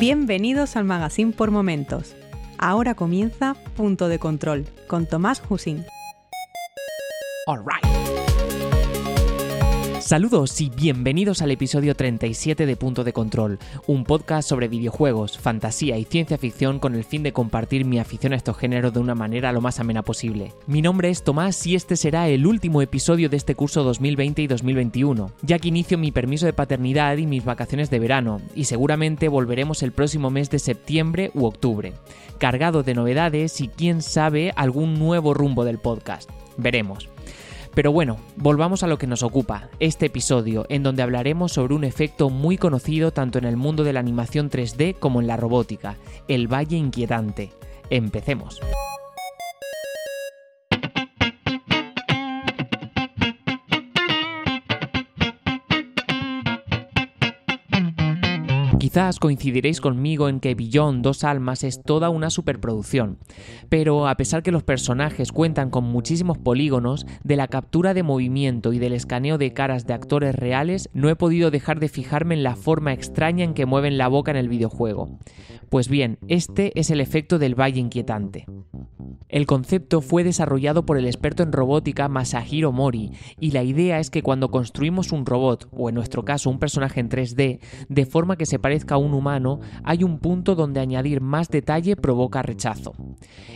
Bienvenidos al Magazine por Momentos. Ahora comienza Punto de Control con Tomás Husing. All Saludos y bienvenidos al episodio 37 de Punto de Control, un podcast sobre videojuegos, fantasía y ciencia ficción con el fin de compartir mi afición a estos géneros de una manera lo más amena posible. Mi nombre es Tomás y este será el último episodio de este curso 2020 y 2021, ya que inicio mi permiso de paternidad y mis vacaciones de verano, y seguramente volveremos el próximo mes de septiembre u octubre, cargado de novedades y quién sabe algún nuevo rumbo del podcast. Veremos. Pero bueno, volvamos a lo que nos ocupa, este episodio, en donde hablaremos sobre un efecto muy conocido tanto en el mundo de la animación 3D como en la robótica, el Valle Inquietante. Empecemos. Quizás coincidiréis conmigo en que Billón Dos Almas es toda una superproducción, pero a pesar que los personajes cuentan con muchísimos polígonos, de la captura de movimiento y del escaneo de caras de actores reales, no he podido dejar de fijarme en la forma extraña en que mueven la boca en el videojuego. Pues bien, este es el efecto del valle inquietante. El concepto fue desarrollado por el experto en robótica Masahiro Mori, y la idea es que cuando construimos un robot, o en nuestro caso un personaje en 3D, de forma que se parezca a un humano, hay un punto donde añadir más detalle provoca rechazo.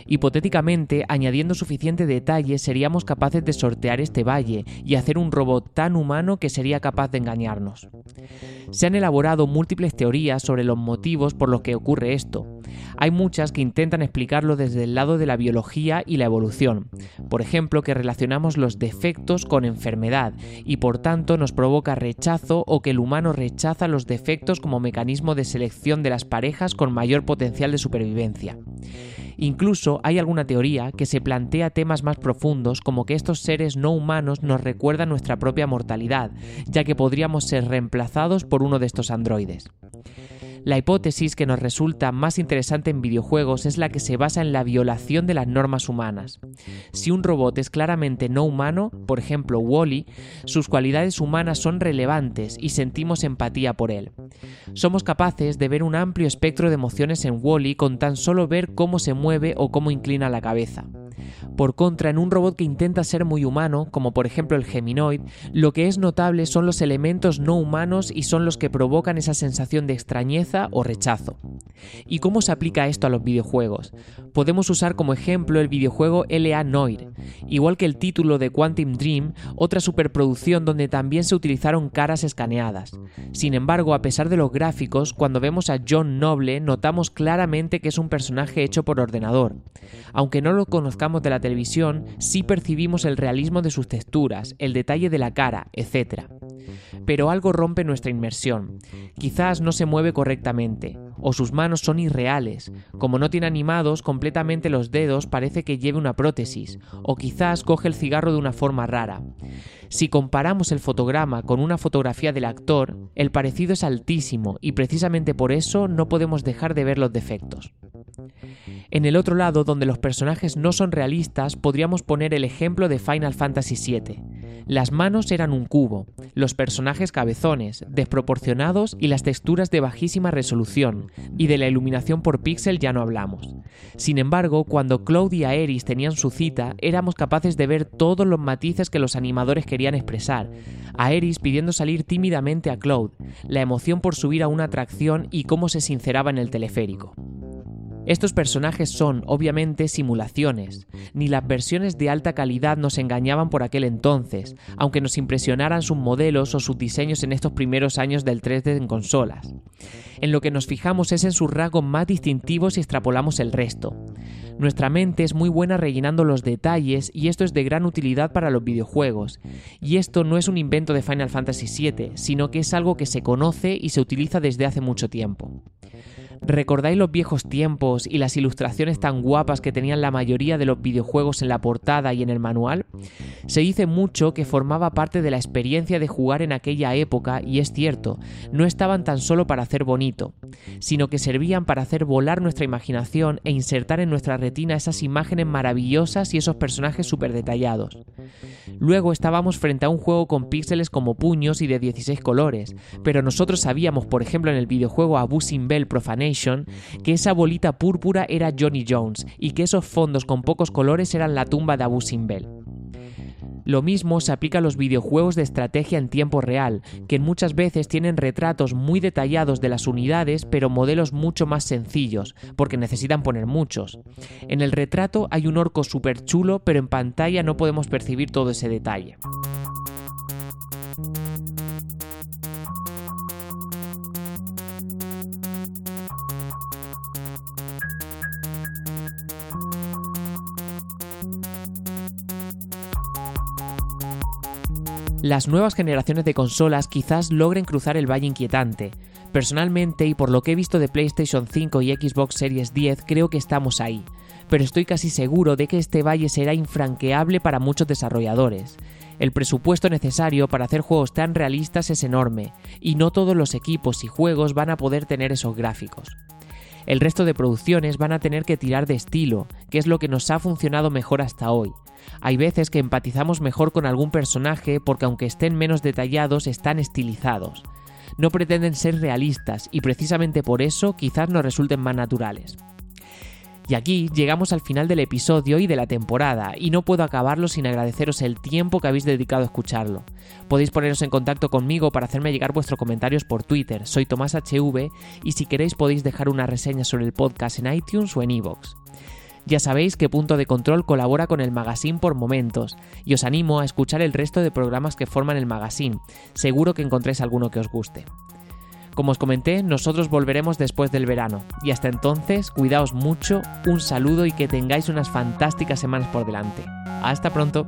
Hipotéticamente, añadiendo suficiente detalle seríamos capaces de sortear este valle y hacer un robot tan humano que sería capaz de engañarnos. Se han elaborado múltiples teorías sobre los motivos por los que ocurre esto. Hay muchas que intentan explicarlo desde el lado de la biología y la evolución. Por ejemplo, que relacionamos los defectos con enfermedad y por tanto nos provoca rechazo o que el humano rechaza los defectos como mecanismo de selección de las parejas con mayor potencial de supervivencia. Incluso hay alguna teoría que se plantea temas más profundos como que estos seres no humanos nos recuerdan nuestra propia mortalidad, ya que podríamos ser reemplazados por uno de estos androides. La hipótesis que nos resulta más interesante en videojuegos es la que se basa en la violación de las normas humanas. Si un robot es claramente no humano, por ejemplo Wally, sus cualidades humanas son relevantes y sentimos empatía por él. Somos capaces de ver un amplio espectro de emociones en Wally con tan solo ver cómo se mueve o cómo inclina la cabeza. Por contra, en un robot que intenta ser muy humano, como por ejemplo el Geminoid, lo que es notable son los elementos no humanos y son los que provocan esa sensación de extrañeza o rechazo. ¿Y cómo se aplica esto a los videojuegos? Podemos usar como ejemplo el videojuego LA Noir, igual que el título de Quantum Dream, otra superproducción donde también se utilizaron caras escaneadas. Sin embargo, a pesar de los gráficos, cuando vemos a John Noble notamos claramente que es un personaje hecho por ordenador. Aunque no lo conozcamos de la televisión, sí percibimos el realismo de sus texturas, el detalle de la cara, etc. Pero algo rompe nuestra inmersión. Quizás no se mueve correctamente, o sus manos son irreales. Como no tiene animados completamente los dedos, parece que lleve una prótesis, o quizás coge el cigarro de una forma rara. Si comparamos el fotograma con una fotografía del actor, el parecido es altísimo y precisamente por eso no podemos dejar de ver los defectos. En el otro lado, donde los personajes no son realistas, podríamos poner el ejemplo de Final Fantasy VII. Las manos eran un cubo, los personajes cabezones, desproporcionados y las texturas de bajísima resolución, y de la iluminación por píxel ya no hablamos. Sin embargo, cuando Cloud y Aeris tenían su cita, éramos capaces de ver todos los matices que los animadores querían expresar. Aeris pidiendo salir tímidamente a Cloud, la emoción por subir a una atracción y cómo se sinceraba en el teleférico. Estos personajes son, obviamente, simulaciones. Ni las versiones de alta calidad nos engañaban por aquel entonces, aunque nos impresionaran sus modelos o sus diseños en estos primeros años del 3D en consolas. En lo que nos fijamos es en sus rasgos más distintivos y extrapolamos el resto. Nuestra mente es muy buena rellenando los detalles y esto es de gran utilidad para los videojuegos. Y esto no es un invento de Final Fantasy VII, sino que es algo que se conoce y se utiliza desde hace mucho tiempo. ¿Recordáis los viejos tiempos y las ilustraciones tan guapas que tenían la mayoría de los videojuegos en la portada y en el manual? Se dice mucho que formaba parte de la experiencia de jugar en aquella época y es cierto, no estaban tan solo para hacer bonito, sino que servían para hacer volar nuestra imaginación e insertar en nuestra retina esas imágenes maravillosas y esos personajes súper detallados. Luego estábamos frente a un juego con píxeles como puños y de 16 colores, pero nosotros sabíamos, por ejemplo en el videojuego Abusing Bell Profanation, que esa bolita púrpura era Johnny Jones y que esos fondos con pocos colores eran la tumba de Abusing Bell. Lo mismo se aplica a los videojuegos de estrategia en tiempo real, que muchas veces tienen retratos muy detallados de las unidades, pero modelos mucho más sencillos, porque necesitan poner muchos. En el retrato hay un orco súper chulo, pero en pantalla no podemos percibir todo ese detalle. Las nuevas generaciones de consolas quizás logren cruzar el valle inquietante. Personalmente y por lo que he visto de PlayStation 5 y Xbox Series 10 creo que estamos ahí, pero estoy casi seguro de que este valle será infranqueable para muchos desarrolladores. El presupuesto necesario para hacer juegos tan realistas es enorme, y no todos los equipos y juegos van a poder tener esos gráficos. El resto de producciones van a tener que tirar de estilo, que es lo que nos ha funcionado mejor hasta hoy, hay veces que empatizamos mejor con algún personaje porque aunque estén menos detallados, están estilizados. No pretenden ser realistas y precisamente por eso quizás nos resulten más naturales. Y aquí llegamos al final del episodio y de la temporada, y no puedo acabarlo sin agradeceros el tiempo que habéis dedicado a escucharlo. Podéis poneros en contacto conmigo para hacerme llegar vuestros comentarios por Twitter, soy Tomás HV, y si queréis podéis dejar una reseña sobre el podcast en iTunes o en iVoox. Ya sabéis que Punto de Control colabora con el magazine por momentos y os animo a escuchar el resto de programas que forman el magazine. Seguro que encontréis alguno que os guste. Como os comenté, nosotros volveremos después del verano y hasta entonces cuidaos mucho, un saludo y que tengáis unas fantásticas semanas por delante. Hasta pronto.